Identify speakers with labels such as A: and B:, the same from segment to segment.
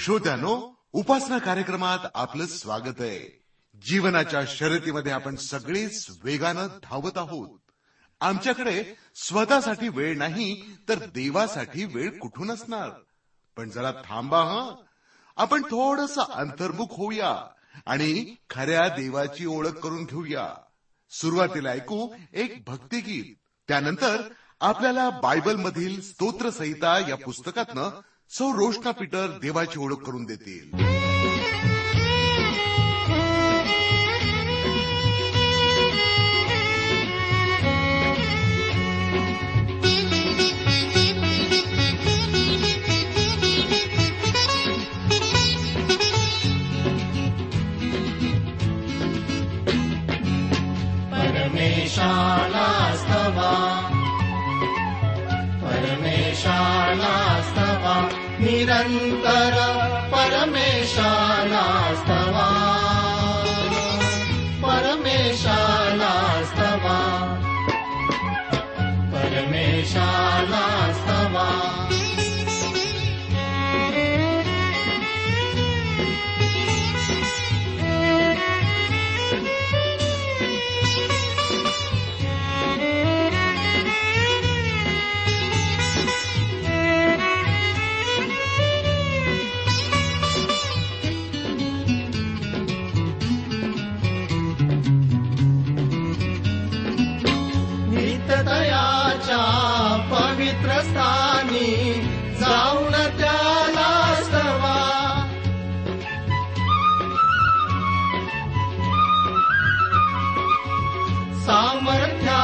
A: श्रोत्यानो उपासना कार्यक्रमात आपलं स्वागत आहे. जीवनाच्या शर्यतीमध्ये आपण सगळेच वेगानं धावत आहोत. आमच्याकडे स्वतःसाठी वेळ नाही तर देवासाठी वेळ कुठून असणार? पण जरा थांबा हा. आपण थोडस अंतर्मुख होऊया आणि खऱ्या देवाची ओळख करून घेऊया. सुरुवातीला ऐकू एक भक्तिगीत. त्यानंतर आपल्याला बायबल मधील स्तोत्रसहिता या पुस्तकातनं सौ रोशना पीटर देवाची ओळख करून देतील.
B: परमेशाला निरन्तर
C: परमेशानास्तवा தாமரஞா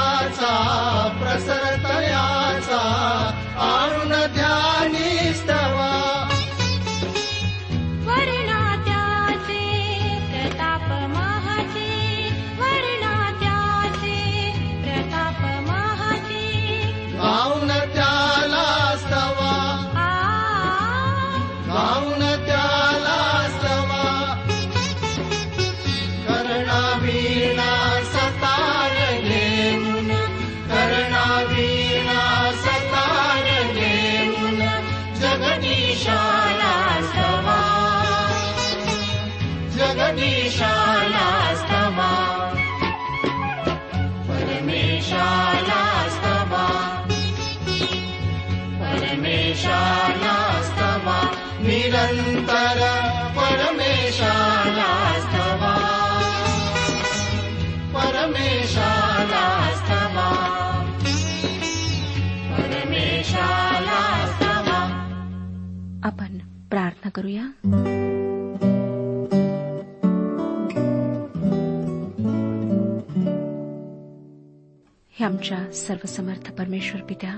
C: करूया? हे आमच्या सर्वसमर्थ परमेश्वर पित्या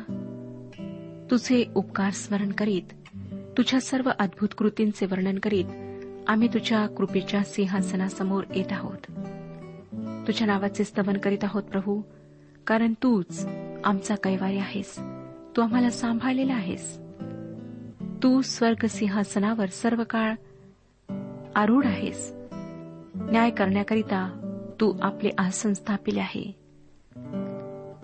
C: तुझे उपकार स्मरण करीत तुझ्या सर्व अद्भुत कृतींचे वर्णन करीत आम्ही तुझ्या कृपेच्या सिंहासनासमोर येत आहोत. तुझ्या नावाचे स्तवन करीत आहोत प्रभू कारण तूच आमचा कैवारी आहेस. तू आम्हाला सांभाळलेला आहेस. तू स्वर्ग सिंहासनावर सर्व काळ आरूढ आहेस. न्याय करण्याकरिता तू आपले आसन स्थापिले आहे.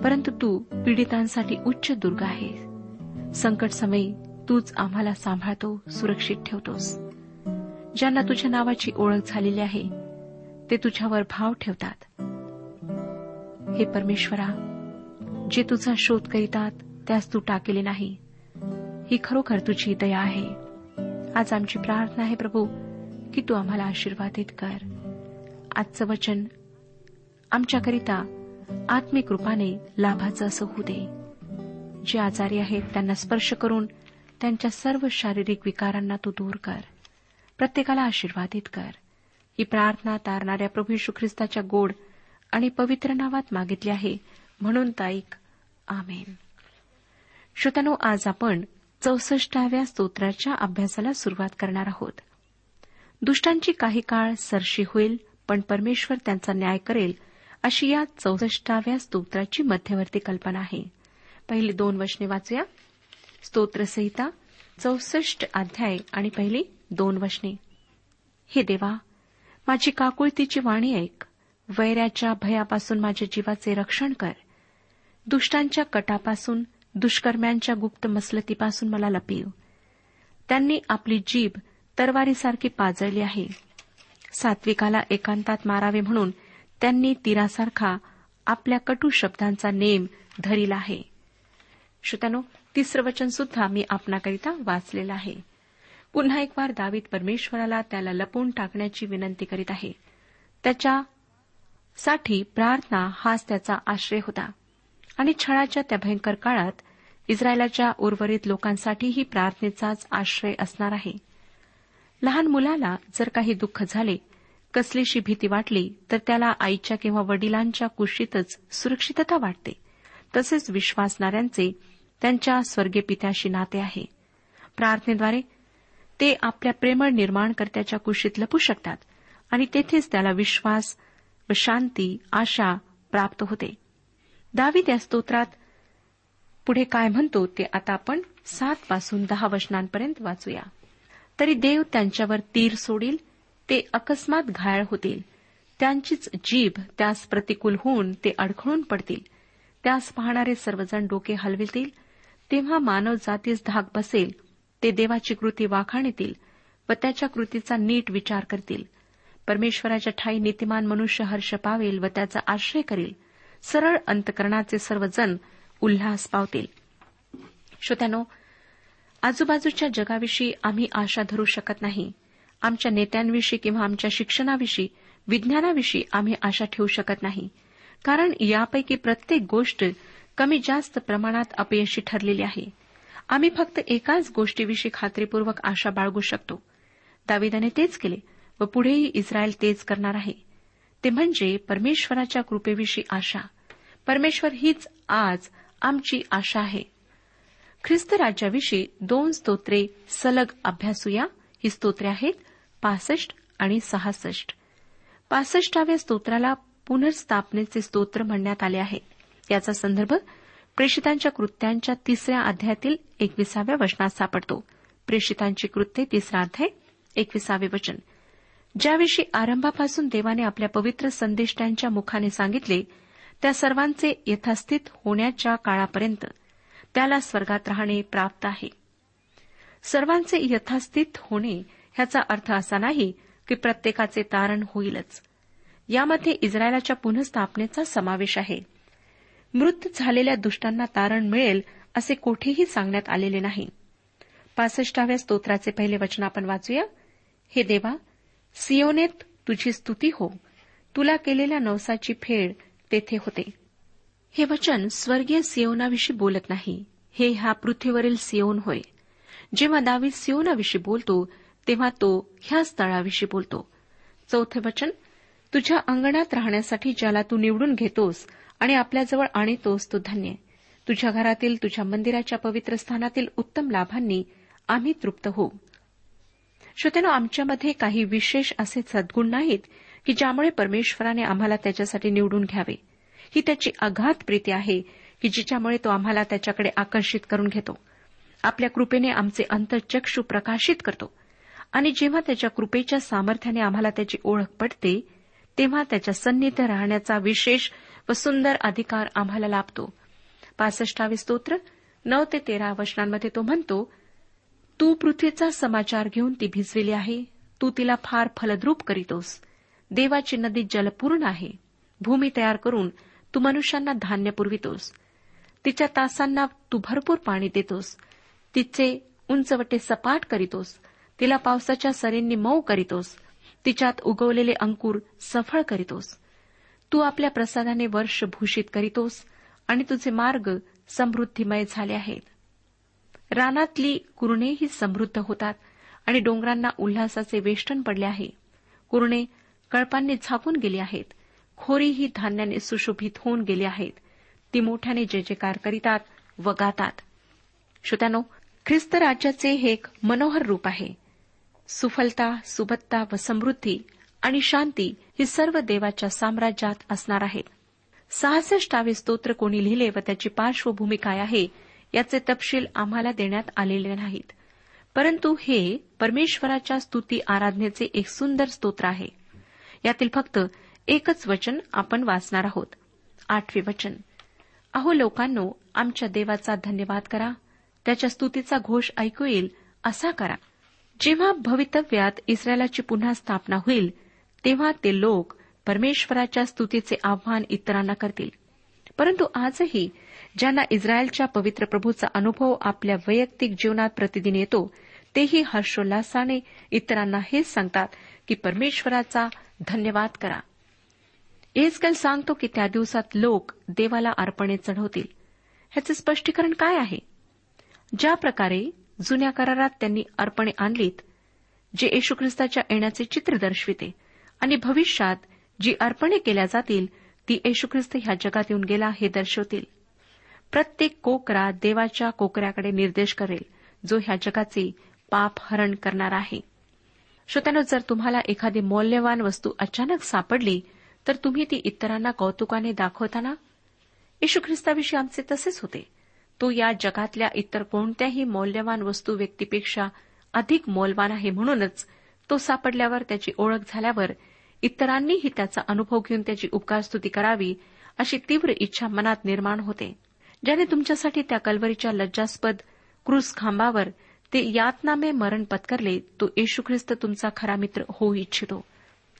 C: परंतु तू पीडितांसाठी उच्च दुर्ग आहे. संकट समयी तूच आम्हाला सांभाळतो सुरक्षित ठेवतोस. ज्यांना तुझ्या नावाची ओळख झालेली आहे ते तुझ्यावर भाव ठेवतात. हे परमेश्वरा जे तुझा शोध करीतात त्यास तू टाकेले नाही. ही खरोखर तुझी दया आहे. आज आमची प्रार्थना आहे प्रभू की तू आम्हाला आशीर्वादित कर. आजचं वचन आमच्याकरिता आत्मिक रूपाने लाभाचं असं होऊ दे. जे आजारी आहेत त्यांना स्पर्श करून त्यांच्या सर्व शारीरिक विकारांना तू दूर कर. प्रत्येकाला आशीर्वादित कर. ही प्रार्थना तारणाऱ्या प्रभू यशू ख्रिस्ताच्या गोड आणि पवित्र नावात मागितली आहे म्हणून ताईक आमेन. श्रोत्यानो आज आपण चौसष्टाव्या स्तोत्राच्या अभ्यासाला सुरुवात करणार आहोत. दुष्टांची काही काळ सरशी होईल पण परमेश्वर त्यांचा न्याय करेल अशी या चौसष्टाव्या स्तोत्राची मध्यवर्ती कल्पना आहे. पहिली दोन वचने वाचूया. स्तोत्रसहिता चौसष्ट अध्याय आणि पहिली दोन वचने. हे देवा माझी काकुळतीची वाणी ऐक. वैऱ्याच्या भयापासून माझ्या जीवाचे रक्षण कर. दुष्टांच्या कटापासून दुष्कर्म्यांच्या गुप्त मसलतीपासून मला लपीव. त्यांनी आपली जीभ तरवारीसारखी पाजळली आहे. सात्विकाला एकांतात मारावे म्हणून त्यांनी तीरासारखा आपल्या कटू शब्दांचा नेम धरिला आहे. श्रोत्यानो तिसरं वचन सुद्धा मी आपणाकरिता वाचलेलं आहे. पुन्हा एक वार दावीत परमेश्वराला त्याला लपवून टाकण्याची विनंती करीत आहे. त्याच्यासाठी प्रार्थना हाच त्याचा आश्रय होता. आणि छळाच्या त्या भयंकर काळात इस्रायलाच्या उर्वरित लोकांसाठीही प्रार्थनेचाच आश्रय असणार आहे. लहान मुलाला जर काही दुःख झाले कसलीशी भीती वाटली तर त्याला आईच्या किंवा वडिलांच्या कुशीतच सुरक्षितता वाटते. तसेच विश्वासणाऱ्यांचे त्यांच्या स्वर्गीय पित्याशी नाते आहे. प्रार्थनेद्वारे ते आपल्या प्रेमळ निर्माणकर्त्याच्या कुशीत लपू शकतात आणि तेथेच त्याला विश्वास व शांती आशा प्राप्त होते. दावीद या स्तोत्रात पुढे काय म्हणतो ते आता आपण सात पासून दहा वचनांपर्यंत वाचूया. तरी देव त्यांच्यावर तीर सोडील ते अकस्मात घायल होतील. त्यांचीच जीभ त्यास प्रतिकूल होऊन ते अडखळून पडतील. त्यास पाहणारे सर्वजण डोके हलवितील. तेव्हा मानव जातीस धाक बसेल. ते देवाची कृती वाखाणीतील व त्याच्या कृतीचा नीट विचार करतील. परमेश्वराच्या ठाई नीतिमान मनुष्य हर्ष पावेल व त्याचा आश्रय करील. सरळ अंतकरणाचे सर्वजण उल्हास पावतील. श्रोत्यानो आजूबाजूच्या जगाविषयी आम्ही आशा धरू शकत नाही. आमच्या नेत्यांविषयी किंवा आमच्या शिक्षणाविषयी विज्ञानाविषयी आम्ही आशा ठेवू शकत नाही. कारण यापैकी प्रत्येक गोष्ट कमी जास्त प्रमाणात अपयशी ठरलेली आहे. आम्ही फक्त एकाच गोष्टीविषयी खात्रीपूर्वक आशा बाळगू शकतो. दाविदाने तेच केले व पुढेही इस्रायल तेच करणार आहे. ते म्हणजे परमेश्वराच्या कृपेविषयी आशा. परमेश्वर हीच आज आमची आशा आहे. ख्रिस्त राज्याविषयी दोन स्तोत्रे सलग अभ्यासूया. ही स्तोत्रे आहेत पासष्ट आणि सहासष्ट. पासष्टाव्या स्तोत्राला पुनर्स्थापनेचे स्तोत्र म्हणण्यात आले आहे. याचा संदर्भ प्रेषितांच्या कृत्यांच्या तिसऱ्या अध्यायातील एकविसाव्या वचनात सापडतो. प्रेषितांची कृत्ये तिसरा अध्याय एकविसावे वचन. ज्याविषयी आरंभापासून देवाने आपल्या पवित्र संदेष्टांच्या मुखाने सांगितले त्या सर्वांचे यथास्थित होण्याच्या काळापर्यंत त्याला स्वर्गात राहणे प्राप्त आहे. सर्वांचे यथास्थित होणे ह्याचा अर्थ असा नाही की प्रत्येकाचे तारण होईलच. यामध्ये इस्रायलाच्या पुनःस्थापनेचा समावेश आहे. मृत झालेल्या दुष्टांना तारण मिळेल असे कोठेही सांगण्यात आलेले नाही. पासष्टाव्या स्तोत्राचे पहिले वचन आपण वाचूया. हे देवा सियोनेत तुझी स्तुती हो. तुला केलेल्या नवसाची फेड तेथे होते. हे वचन स्वर्गीय सियोनाविषयी बोलत नाही. हे ह्या पृथ्वीवरील सियोन होय. जेव्हा दावीद सियोनाविषयी बोलतो तेव्हा तो ह्या स्थळाविषयी बोलतो. चौथे वचन तुझ्या अंगणात राहण्यासाठी ज्याला तू निवडून घेतोस आणि आपल्याजवळ आणतोस तो धन्य. तुझ्या घरातील तुझ्या मंदिराच्या पवित्र स्थानातील उत्तम लाभांनी आम्ही तृप्त होऊ. श्रोत्यानो आमच्यामध्ये काही विशेष असे सद्गुण नाहीत की ज्यामुळे परमेश्वराने आम्हाला त्याच्यासाठी निवडून घ्यावे. ही त्याची अघात प्रीती आहे की जिच्यामुळे तो आम्हाला त्याच्याकडे आकर्षित करून घेतो. आपल्या कृपेने आमचे अंतर्चक्षु प्रकाशित करतो. आणि जेव्हा त्याच्या कृपेच्या सामर्थ्याने आम्हाला त्याची ओळख पडते तेव्हा त्याच्या सन्निध राहण्याचा विशेष व सुंदर अधिकार आम्हाला लाभतो. पासष्टावे स्तोत्र नऊ ते तेरा वचनांमध्ये तो म्हणतो तू पृथ्वीचा समाचार घेऊन ती भिजविली आहे. तू तिला फार फलद्रूप करीतोस. देवाची नदी जलपूर्ण आहे. भूमी तयार करून तू मनुष्यांना धान्य पुरवितोस. तिच्या तासांना तू भरपूर पाणी देतोस. तिचे उंचवटे सपाट करीतोस. तिला पावसाच्या सरींनी मऊ करीतोस. तिच्यात उगवलेले अंकुर सफळ करीतोस. तू आपल्या प्रसादाने वर्ष भूषित करीतोस आणि तुझे मार्ग समृद्धीमय झाले आहेत. रानातली कुरणे समृद्ध होतात आणि डोंगरांना उल्हासाचे वेष्टन पडले आहे. कुरणे कळपांनी झाकून गेली आहेत. खोरीही धान्याने सुशोभित होऊन गेली आहेत. ती मोठ्याने जय जयकार करीतात व गातात. श्रोत्यानो ख्रिस्त राज्याचे हे एक मनोहर रूप आहे. सुफलता सुबत्ता व समृद्धी आणि शांती ही सर्व देवाच्या साम्राज्यात असणार आहेत. सहासष्टावे स्तोत्र कोणी लिहिले व त्याची पार्श्वभूमी काय आहे याचे तपशील आम्हाला देण्यात आलेले नाहीत. परंतु हे परमेश्वराच्या स्तुती आराधनेचे एक सुंदर स्तोत्र आहे. यातील फक्त एकच वचन आपण वाचणार आहोत. आठवे वचन. अहो लोकांनो आमच्या देवाचा धन्यवाद करा. त्याच्या स्तुतीचा घोष ऐकू येईल असा करा. जेव्हा भवितव्यात इस्रायलाची पुन्हा स्थापना होईल तेव्हा ते लोक परमेश्वराच्या स्तुतीचे आव्हान इतरांना करतील. परंतु आजही ज्यांना इस्रायलच्या पवित्र प्रभूचा अनुभव आपल्या वैयक्तिक जीवनात प्रतिदिन येतो तेही हर्षोल्लासाने इतरांना हेच सांगतात की परमेश्वराचा धन्यवाद करा. एजकल सांगतो की त्या दिवसात लोक देवाला अर्पणे चढवतील. ह्याचे स्पष्टीकरण काय आहे? ज्या प्रकारे जुन्या करारात त्यांनी अर्पणे आणलीत जे येशू ख्रिस्ताच्या येण्याचे चित्र दर्शविते आणि भविष्यात जी अर्पणे केल्या जातील ती येशू ख्रिस्त ह्या जगात येऊन गेला हे दर्शवतील. प्रत्येक कोकरा देवाच्या कोकऱ्याकडे निर्देश करेल जो ह्या जगाचे पाप हरण करणार आहे. श्रोत्यानो जर तुम्हाला एखादी मौल्यवान वस्तू अचानक सापडली तर तुम्ही ती इतरांना कौतुकाने दाखवताना? येशू ख्रिस्ताविषयी आमचे तसेच होते. तो या जगातल्या इतर कोणत्याही मौल्यवान वस्तू व्यक्तीपेक्षा अधिक मौल्यवान आहे म्हणूनच तो सापडल्यावर त्याची ओळख झाल्यावर इतरांनीही त्याचा अनुभव घेऊन त्याची उपकारस्तुती करावी अशी तीव्र इच्छा मनात निर्माण होते. ज्याने तुमच्यासाठी त्या कलवरीच्या लज्जास्पद क्रूस खांबावर ते यातनामे मरण पत्करले तो येशू ख्रिस्त तुमचा खरा मित्र होऊ इच्छितो.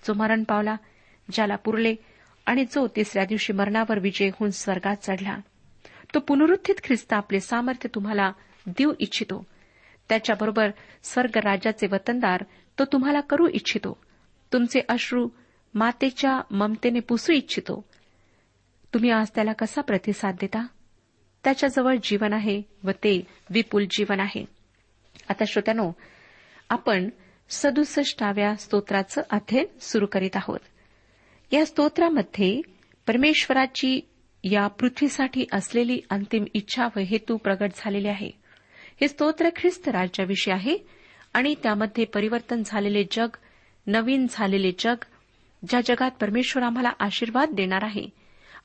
C: जो मरण पावला ज्याला पुरले आणि जो तिसऱ्या दिवशी मरणावर विजय होऊन स्वर्गात चढला तो पुनरुत्थित ख्रिस्त आपले सामर्थ्य तुम्हाला देऊ इच्छितो. त्याच्याबरोबर स्वर्ग राज्याचे वतनदार तो तुम्हाला करू इच्छितो. तुमचे अश्रू मातेच्या ममतेने पुसू इच्छितो. तुम्ही आज त्याला कसा प्रतिसाद देता? त्याच्याजवळ जीवन आहे व ते विपुल जीवन आहे. आता श्रोत्यानो आपण सदुसष्टाव्या स्तोत्राचं अध्ययन सुरू करीत आहोत. या स्तोत्रामध्ये परमेश्वराची या पृथ्वीसाठी असलेली अंतिम इच्छा व हेतू प्रगट झालेले आहे. हे स्तोत्र ख्रिस्त राज्याविषयी आहे आणि त्यामध्ये परिवर्तन झालेले जग नवीन झालेले जग ज्या जगात परमेश्वर आम्हाला आशीर्वाद देणार आहे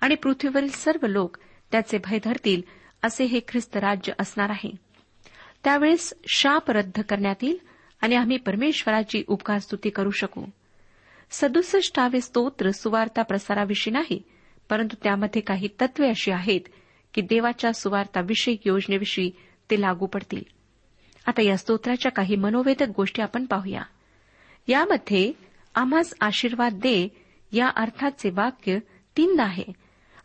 C: आणि पृथ्वीवरील सर्व लोक त्याचे भय धरतील असे हे ख्रिस्त राज्य असणार आहे. त्यावेळेस शाप रद्द करण्यात येईल आणि आम्ही परमेश्वराची उपकार स्तुती करू शकू. सदुसष्टावे स्तोत्र सुवार्ता प्रसाराविषयी नाही परंतु त्यामध्ये काही तत्वे अशी आहेत की देवाच्या सुवार्ताविषयक योजनेविषयी ते लागू पडतील. आता या स्तोत्राच्या काही मनोवेदक गोष्टी आपण पाहूया. यामध्ये आम्हास आशीर्वाद दे या अर्थाचे वाक्य तीनदा आहे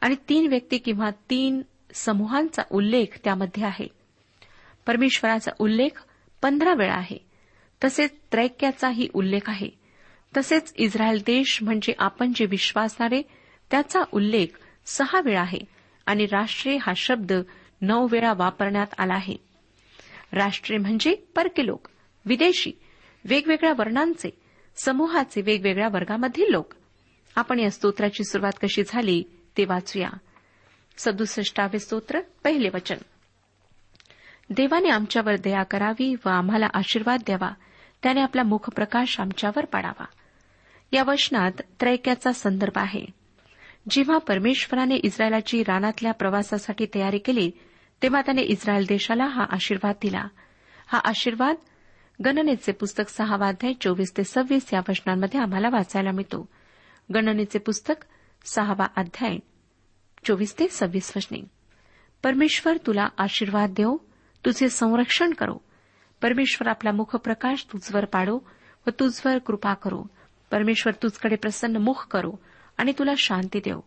C: आणि तीन व्यक्ती किंवा तीन समूहांचा उल्लेख त्यामध्ये आहे. परमेश्वराचा उल्लेख पंधरा वेळा आहे. तसेच त्रैक्याचाही उल्लेख आहे. तसेच इस्रायल देश म्हणजे आपण जे विश्वासणारे त्याचा उल्लेख सहा वेळा आहे आणि राष्ट्रीय हा शब्द नऊ वेळा वापरण्यात आला आहे. राष्ट्रीय म्हणजे परके लोक विदेशी वेगवेगळ्या वर्णांचे समूहाचे वेगवेगळ्या वर्गामधील लोक. आपण या स्तोत्राची सुरुवात कशी झाली ते वाचूया. सदुसष्टावे स्तोत्र पहिले वचन. देवाने आमच्यावर दया करावी व आम्हाला आशीर्वाद द्यावा. त्याने आपला मुखप्रकाश आमच्यावर पाडावा. या वचनात त्रैक्याचा संदर्भ आहे. जेव्हा परमेश्वराने इस्रायलाची रानातल्या प्रवासासाठी तयारी केली तेव्हा त्याने इस्रायल देशाला हा आशीर्वाद दिला. हा आशीर्वाद गणनेचे पुस्तक सहावाध्याय चोवीस ते सव्वीस या वचनांमध्ये आम्हाला वाचायला मिळतो. गणनेचे पुस्तक सहावा अध्याय चोवीस ते सव्वीस वचने. परमेश्वर तुला आशीर्वाद देव तुझे संरक्षण करो. परमेश्वर आपला मुखप्रकाश तुझवर पाडो व तुझवर कृपा करो. परमेश्वर तुझकडे प्रसन्न मुख करो आणि तुला शांती देव.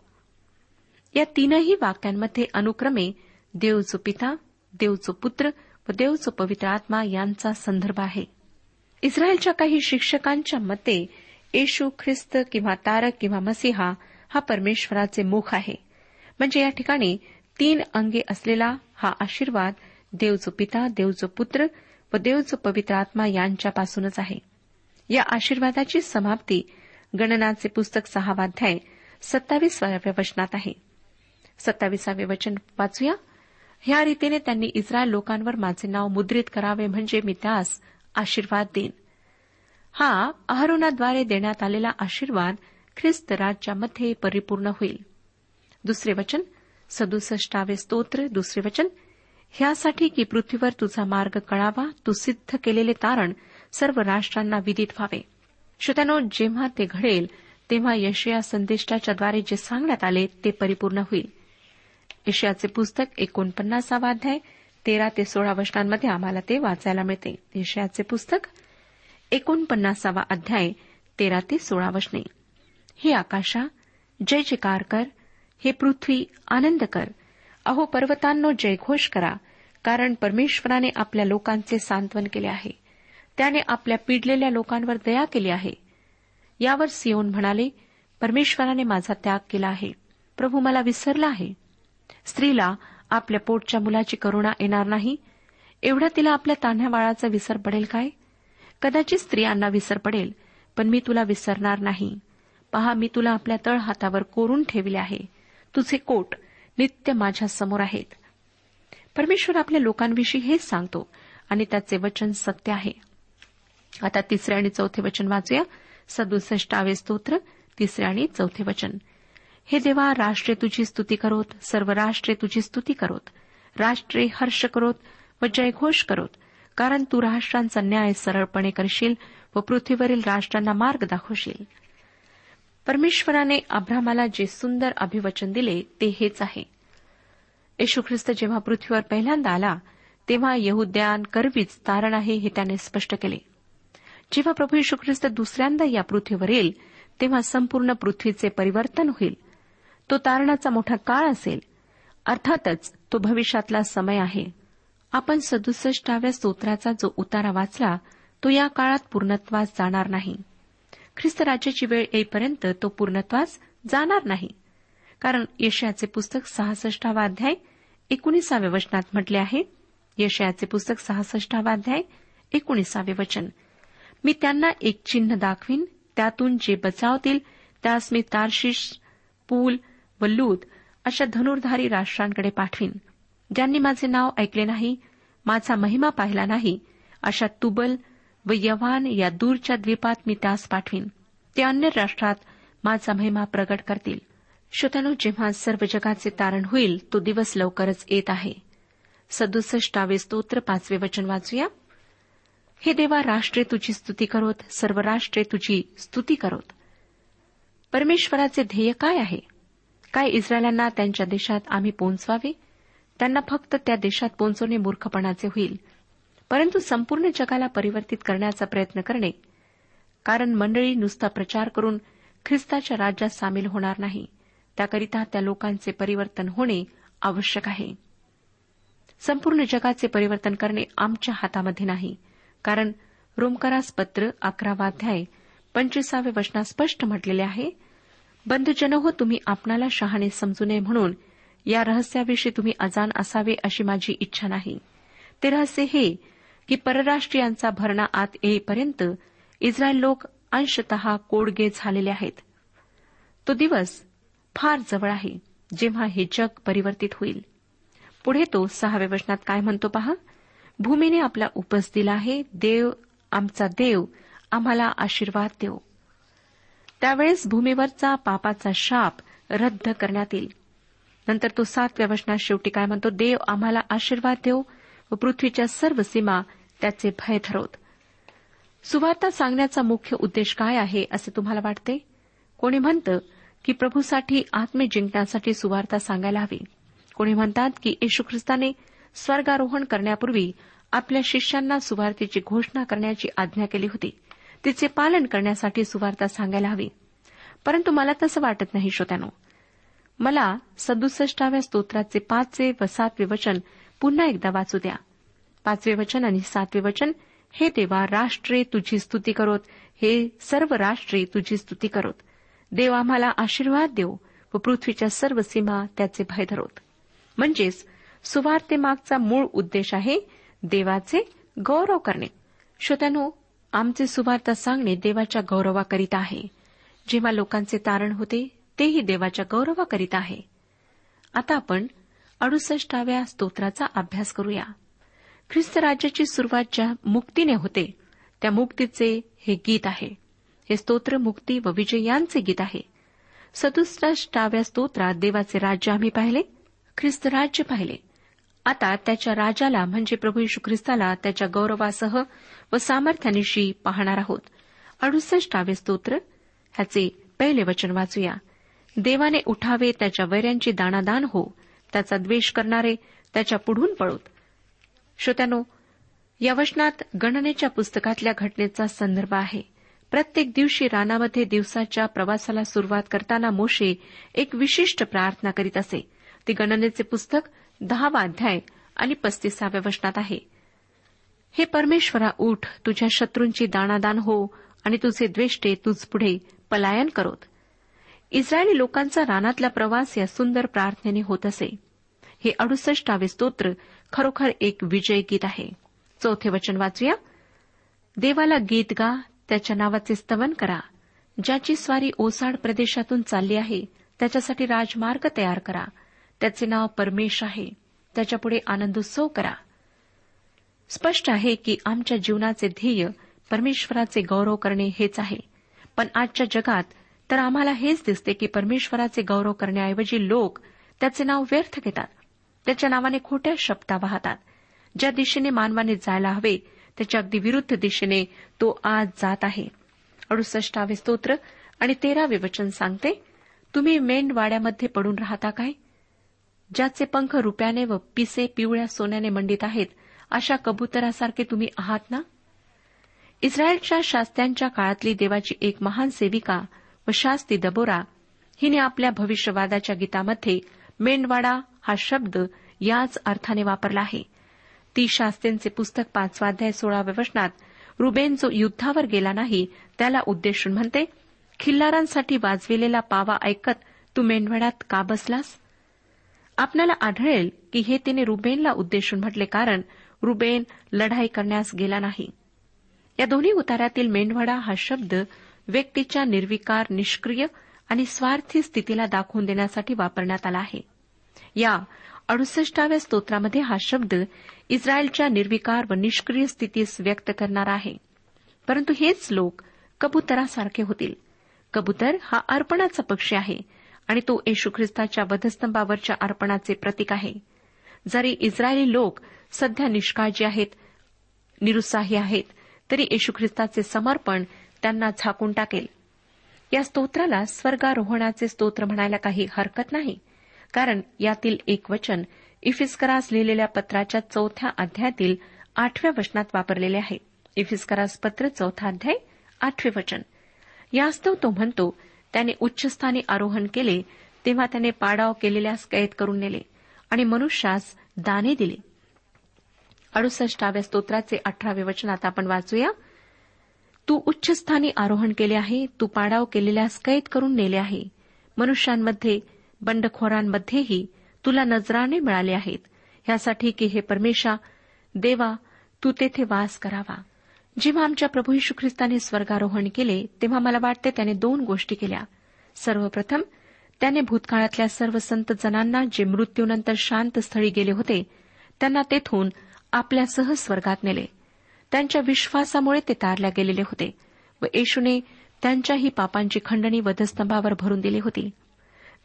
C: या तीनही वाक्यांमध्ये अनुक्रमे देवचो पिता देवचो पुत्र व देवचो पवित्र आत्मा यांचा संदर्भ आहे. इस्रायलच्या काही शिक्षकांच्या मते येशू ख्रिस्त किंवा तारक किंवा मसीहा हा परमेश्वराचे मुख आहे. म्हणजे या ठिकाणी तीन अंगे असलेला हा आशीर्वाद देवचो पिता देवचो पुत्र व देवचो पवित्र आत्मा यांच्यापासूनच आहे. या आशीर्वादाची समाप्ती गणनाचे पुस्तक सहावाध्याय सत्तावीसाव्या वचनात आहे. सत्तावीसावे वचन वाचूया. ह्या रीतीने त्यांनी इस्रायल लोकांवर माझे नाव मुद्रित करावे म्हणजे मी त्यास आशीर्वाद देईन. हा अहरोनाद्वारे देण्यात आलेला आशीर्वाद ख्रिस्त राज्यामध्ये परिपूर्ण होईल. दुसरे वचन सदुसष्टावे स्तोत्र दुसरे वचन ह्यासाठी की पृथ्वीवर तुझा मार्ग कळावा तू सिद्ध केलेले तारण सर्व राष्ट्रांना विदित व्हावे. श्रोत्यानो जेव्हा ते घडेल तेव्हा यशया संदेष्टाच्याद्वारे जे सांगण्यात आले ते परिपूर्ण होईल. यशयाचे पुस्तक एकोणपन्नासावा अध्याय तेरा ते सोळा वर्षांमध्ये आम्हाला ते वाचायला मिळते. यशयाचे पुस्तक एकोणपन्नासावा अध्याय तेरा ते सोळा वशने हे आकाशा जय जयकार कर हे पृथ्वी आनंद कर. अहो पर्वतांनो जयघोष करा कारण परमेश्वराने आपल्या लोकांचे सांत्वन केले आहे. त्याने आपल्या पिडलेल्या लोकांवर दया केली आहे. यावर सिओन म्हणाले परमेश्वराने माझा त्याग केला आहे. प्रभू मला विसरला आहे. स्त्रीला आपल्या पोटच्या मुलाची करुणा येणार नाही. एवढा तिला आपल्या तान्ह्या बाळाचा विसर पडेल काय? कदाचित स्त्रियांना विसर पडेल पण मी तुला विसरणार नाही. पहा मी तुला आपल्या तळ हातावर कोरून ठेवले आहे. तुझे कोट नित्य माझ्यासमोर आहेत. परमेश्वर आपल्या लोकांविषयी हेच सांगतो आणि त्याचे वचन सत्य आहे. आता तिसरे आणि चौथे वचन वाचूया. सदुसष्टावे स्तोत्र तिसरे आणि चौथे वचन. हे देवा राष्ट्रे तुझी स्तुती करोत सर्व राष्ट्रे तुझी स्तुती करोत. राष्ट्रे हर्ष करोत व जयघोष करोत. कारण तू राष्ट्रांचा न्याय सरळपणे करशील व पृथ्वीवरील राष्ट्रांना मार्ग दाखवशील. परमेश्वराने अब्रामाला जे सुंदर अभिवचन दिले ते हेच आहे. येशू ख्रिस्त जेव्हा पृथ्वीवर पहिल्यांदा आला तेव्हा यहुद्यान करवीच तारण आहे हे त्याने स्पष्ट केले. जेव्हा प्रभू येशू ख्रिस्त दुसऱ्यांदा या पृथ्वीवर येईल तेव्हा संपूर्ण पृथ्वीचे परिवर्तन होईल. तो तारणाचा मोठा काळ असेल. अर्थातच तो भविष्यातला समय आहे. आपण सदुसष्टाव्या स्तोत्राचा जो उतारा वाचला तो या काळात पूर्णत्वास जाणार नाही. ख्रिस्तराज्याची वेळ येईपर्यंत तो पूर्णत्वास जाणार नाही. कारण यशयाचे पुस्तक सहासष्टावा अध्याय एकोणीसाव्या वचनात म्हटले आहे. यशयाचे पुस्तक सहासष्टावा अध्याय एकोणीसावे वचन. मी त्यांना एक चिन्ह दाखवीन त्यातून जे बचावतील त्यास मी तार्शिश पूल व लूत अशा धनुर्धारी राष्ट्रांकडे पाठवीन. ज्यांनी माझे नाव ऐकले नाही माझा महिमा पाहिला नाही अशा तुबल व यवान या दूरच्या द्वीपात मी त्यास पाठवीन. ते अन्य राष्ट्रात माझा महिमा प्रगट करतील. श्रोत्यानो जेव्हा सर्व जगाचे तारण होईल तो दिवस लवकरच येत आहे. सदुसष्टावे स्तोत्र पाचवे वचन वाचूया. हे देवा राष्ट्रे तुझी स्तुती करोत सर्व राष्ट्रे तुझी स्तुती करोत. परमेश्वराचे ध्येय काय आहे? काय इस्रायलांना त्यांच्या देशात आम्ही पोहोचवावे? त्यांना फक्त त्या देशात पोहोचवणे मूर्खपणाचे होईल. परंतु संपूर्ण जगाला परिवर्तित करण्याचा प्रयत्न करणे. कारण मंडळी नुसता प्रचार करून ख्रिस्ताच्या राज्यात सामील होणार नाही. त्याकरिता त्या लोकांचे परिवर्तन होणे आवश्यक आहे. संपूर्ण जगाचे परिवर्तन करणे आमच्या हातामध्ये नाही. कारण रोमकरास पत्र अकरावाध्याय पंचवीसाव्या वचनात स्पष्ट म्हटलेले आहे बंधुजन हो तुम्ही आपणाला शहाणे समजू नये म्हणून या रहस्याविषयी तुम्ही अजान असावे अशी माझी इच्छा नाही. ते रहस्य हे की परराष्ट्रीयांचा भरणा आत येईपर्यंत इस्रायल लोक अंशत कोडगे झालेले आहेत. तो दिवस फार जवळ आहे जेव्हा हे जग परिवर्तित होईल. पुढे तो सहाव्या वचनात काय म्हणतो पहा? भूमीने आपला उपस दिला आहे देव आमचा देव आम्हाला आशीर्वाद देव. त्यावेळेस भूमीवरचा पापाचा शाप रद्द करण्यात येईल. नंतर तो सातव्या वचनात शेवटी काय म्हणतो? देव आम्हाला आशीर्वाद देव व पृथ्वीच्या सर्व सीमा त्याचे भय ठरवत. सुवार्ता सांगण्याचा मुख्य उद्देश काय आहे असे तुम्हाला वाटते? कोणी म्हणतं की प्रभूसाठी आत्मे जिंकण्यासाठी सुवार्ता सांगायला हवी. कोणी म्हणतात की येशू ख्रिस्ताने स्वर्गारोहण करण्यापूर्वी आपल्या शिष्यांना सुवार्थेची घोषणा करण्याची आज्ञा केली होती. तिचे पालन करण्यासाठी सुवार्ता सांगायला हवी. परंतु मला तसं वाटत नाही श्रोत्यानो. मला सदुसष्टाव्या स्तोत्राचे पाचवे व सातवे वचन पुन्हा एकदा वाचू द्या. पाचवे वचन आणि सातवे वचन हे देवा राष्ट्रे तुझी स्तुती करोत. हे सर्व राष्ट्रे तुझी स्तुती करोत. देव आम्हाला आशीर्वाद देव व पृथ्वीच्या सर्व सीमा त्याचे भय धरोत. म्हणजेच सुवार्तेमागचा मूळ उद्देश आहे देवाचे गौरव करणे. श्रोत्यानो आमचे सुवार्ता सांगणे देवाच्या गौरवाकरिता आहे. जेव्हा लोकांचे तारण होते तेही देवाच्या गौरवाकरिता आहे. आता आपण अडुसष्टाव्या स्तोत्राचा अभ्यास करूया. ख्रिस्त राज्याची सुरुवात ज्या मुक्तीने होते त्या मुक्तीचे हे गीत आहे. हे स्तोत्र मुक्ती व विजय यांचे गीत आहे. सदुसष्टाव्या स्तोत्रात देवाचे राज्य आम्ही पाहिले ख्रिस्त राज्य पाहिले. आता त्याच्या राजाला म्हणजे प्रभू यशू ख्रिस्ताला त्याच्या गौरवासह व सामर्थ्यानिशी पाहणार आहोत. अडुसष्टावे स्तोत्र ह्याचे पहिले वचन वाचूया. देवाने उठावे त्याच्या वैऱ्यांची दाणादान हो त्याचा द्वेष करणारे त्याच्या पुढून पळोत. श्रोत्यानो या वचनात गणनेच्या पुस्तकातल्या घटनेचा संदर्भ आहे. प्रत्येक दिवशी रानामध्ये दिवसाच्या प्रवासाला सुरुवात करताना मोशे एक विशिष्ट प्रार्थना करीत असे. ती गणनेचे पुस्तक दहावा अध्याय आणि पस्तीसाव्या वचनात आहे. हे परमेश्वरा उठ तुझ्या शत्रूंची दाणादान हो आणि तुझे द्वेष्टे तुझपुढे पलायन करोत. इस्रायली लोकांचा रानातला प्रवास या सुंदर प्रार्थनेने होत असे. हे अडुसष्टावे स्तोत्र खरोखर एक विजय गीत आहे. चौथे वचन वाचूया. देवाला गीत गा त्याच्या नावाचे स्तवन करा. ज्याची स्वारी ओसाड प्रदेशातून चालली आहे त्याच्यासाठी राजमार्ग तयार करा. त्याचे नाव परमेश आहे. त्याच्यापुढे आनंदोत्सव करा. स्पष्ट आहे की आमच्या जीवनाचे ध्येय परमेश्वराचे गौरव करणे हेच आहे. पण आजच्या जगात तर आम्हाला हेच दिसते की परमेश्वराचे गौरव करण्याऐवजी लोक त्याचे नाव व्यर्थ घेतात. त्याच्या नावाने खोट्या शब्दा वाहतात. ज्या दिशेने मानवाने जायला हवे त्याच्या अगदी विरुद्ध दिशेने तो आज जात आहे. अडुसष्टावे स्तोत्र आणि तेरावे वचन सांगते तुम्ही मेंढवाड्यामध्ये पडून राहता काय? ज्याचे पंख रुपयाने व पिसे पिवळ्या सोन्याने मंडित आहेत अशा कबुतरासारखे तुम्ही आहात ना? इस्रायलच्या शास्त्यांच्या काळातली देवाची एक महान सेविका व शास्ती दबोरा हिने आपल्या भविष्यवादाच्या गीतामध्ये मेंढवाडा हा शब्द याच अर्थाने वापरला आहे. ती शास्त्रींचे पुस्तक पाचवाध्याय सोळाव्या वचनात रुबेन जो युद्धावर गेला नाही त्याला उद्देशून म्हणते खिल्लारांसाठी वाजविलेला पावा ऐकत तू मेंढवाड्यात का बसलास? आपल्याला आढळेल की हे तिने रुबेनला उद्देशून म्हटले कारण रुबेन लढाई करण्यास गेला नाही. या दोन्ही उतारातील मेंढवाडा हा शब्द व्यक्तीच्या निर्विकार निष्क्रिय आणि स्वार्थी स्थितीला दाखवून देण्यासाठी वापरण्यात आला आहे. या अडुसष्टाव्या स्तोत्रामध्ये हा शब्द इस्रायलच्या निर्विकार व निष्क्रिय स्थितीस व्यक्त करणार आहे. परंतु हेच लोक कबुतरासारखे होतील. कबूतर हा अर्पणाचा पक्षी आहे आणि तो येशू ख्रिस्ताच्या वधस्तंभावरच्या अर्पणाचे प्रतीक आहे. जरी इस्रायली लोक सध्या निष्काळजी आहेत निरुत्साही आहेत तरी येशू ख्रिस्ताचे समर्पण त्यांना झाकून टाकेल. या स्तोत्राला स्वर्गारोहणाचे स्तोत्र म्हणायला काही हरकत नाही. कारण यातील एक वचन इफिस्करास लिहिलेल्या पत्राच्या चौथ्या अध्यायातील आठव्या वचनात वापरलेले आहे. इफिस्करास पत्र चौथा अध्याय आठवे वचन. यास्तव तो म्हणतो त्याने उच्चस्थानी आरोहण केले तेव्हा त्याने पाडाव केलेल्यास कैद करून नेले आणि मनुष्यास दाने दिले. अडुसष्टाव्या स्तोत्राचे अठरावे वचनात आपण वाचूया. तू उच्चस्थानी आरोहण केले आहे तू पाडाव केलेल्यास कैद करून नेले आहे. मनुष्यांमध्ये बंडखोरांमध्येही तुला नजराने मिळाले आहेत. यासाठी की हे परमेशा देवा तू तेथे वास करावा. जेव्हा आमच्या प्रभू यशू ख्रिस्ताने स्वर्गारोहण केले तेव्हा मला वाटते त्याने दोन गोष्टी केल्या. सर्वप्रथम त्याने भूतकाळातल्या सर्व संत जनांना जे मृत्यूनंतर शांत स्थळी गेले होते त्यांना तेथून आपल्यासह स्वर्गात नेले. त्यांच्या विश्वासामुळे ते तारल्या गेलेले होते व येशूने त्यांच्याही पापांची खंडणी वधस्तंभावर भरून दिली होती.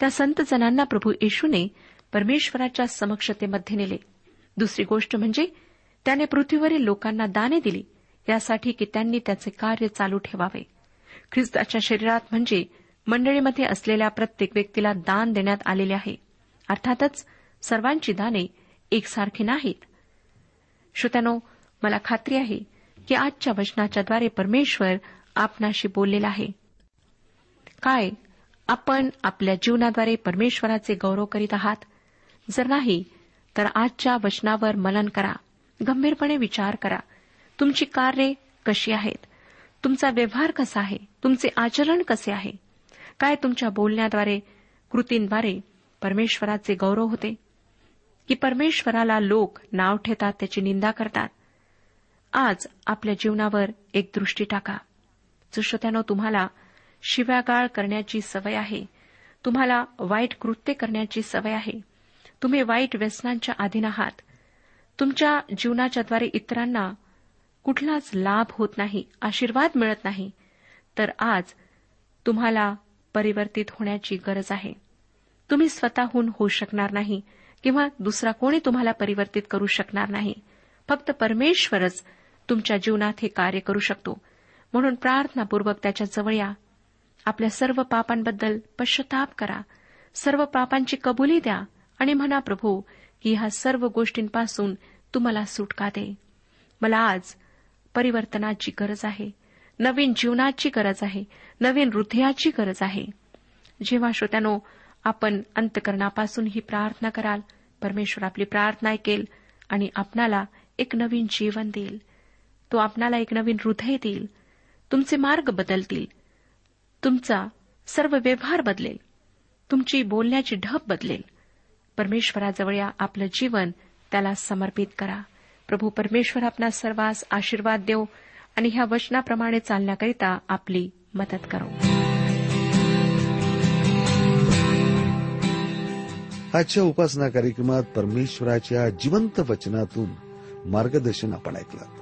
C: त्या संत जनांना प्रभू येशूने परमेश्वराच्या समक्षतेमध्ये नेले. दुसरी गोष्ट म्हणजे त्याने पृथ्वीवरील लोकांना दाने दिली यासाठी की त्यांनी त्याचे कार्य चालू ठेवावे. ख्रिस्ताच्या शरीरात म्हणजे मंडळीमध्ये असलेल्या प्रत्येक व्यक्तीला दान देण्यात आलेले आहे. अर्थातच सर्वांची दाने एकसारखी नाहीत. श्रोत्यानो मला खात्री आहे की आजच्या वचनाच्याद्वारे परमेश्वर आपणाशी बोललेला आहे. काय? आपण आपल्या जीवनाद्वारे परमेश्वराचे गौरव करीत आहात? जर नाही तर आजच्या वचनावर मनन करा. गंभीरपणे विचार करा. तुमची कार्ये कशी आहेत? तुमचा व्यवहार कसा आहे? तुमचे आचरण कसे आहे? काय तुमच्या बोलण्याद्वारे कृतींद्वारे परमेश्वराचे गौरव होते? की परमेश्वराला लोक नाव ठेतात त्याची निंदा करतात? आज आपल्या जीवनावर एक दृष्टी टाका. श्रोत्यानो तुम्हाला शिव्यागाळ करण्याची सवय आहे तुम्हाला वाईट कृत्य करण्याची सवय आहे तुम्ही वाईट व्यसनांच्या अधीन आहात तुमच्या जीवनाच्याद्वारे इतरांना कुठलाच लाभ होत नाही आशीर्वाद मिळत नाही तर आज तुम्हाला परिवर्तित होण्याची गरज आहे. तुम्ही स्वतःहून होऊ शकणार नाही किंवा दुसरा कोणी तुम्हाला परिवर्तित करू शकणार नाही. फक्त परमेश्वरच तुमच्या जीवनात हे कार्य करू शकतो. म्हणून प्रार्थनापूर्वक त्याच्याजवळ या. आपल्या सर्व पापांबद्दल पश्चाताप करा. सर्व पापांची कबुली द्या आणि म्हणा प्रभू की ह्या सर्व गोष्टींपासून तुम्हाला सुटका दे. मला आज परिवर्तनाची गरज आहे. नवीन जीवनाची गरज आहे. नवीन हृदयाची गरज आहे. जेव्हा श्रोत्यानो आपण अंतकरणापासून ही प्रार्थना कराल परमेश्वर आपली प्रार्थना ऐकेल आणि आपणाला एक नवीन जीवन देईल. तो आपणाला एक नवीन हृदय देईल. तुमचे मार्ग बदलतील. तुमचा सर्व व्यवहार बदलेल. तुमची बोलण्याची ढब बदलेल. परमेश्वराजवळ या आपलं जीवन त्याला समर्पित करा. प्रभू परमेश्वर आपला सर्वांस आशीर्वाद देव आणि ह्या वचनाप्रमाणे चालण्याकरिता आपली मदत करो.
D: आजच्या उपासना कार्यक्रमात परमेश्वराच्या जिवंत वचनातून मार्गदर्शन आपण ऐकलं.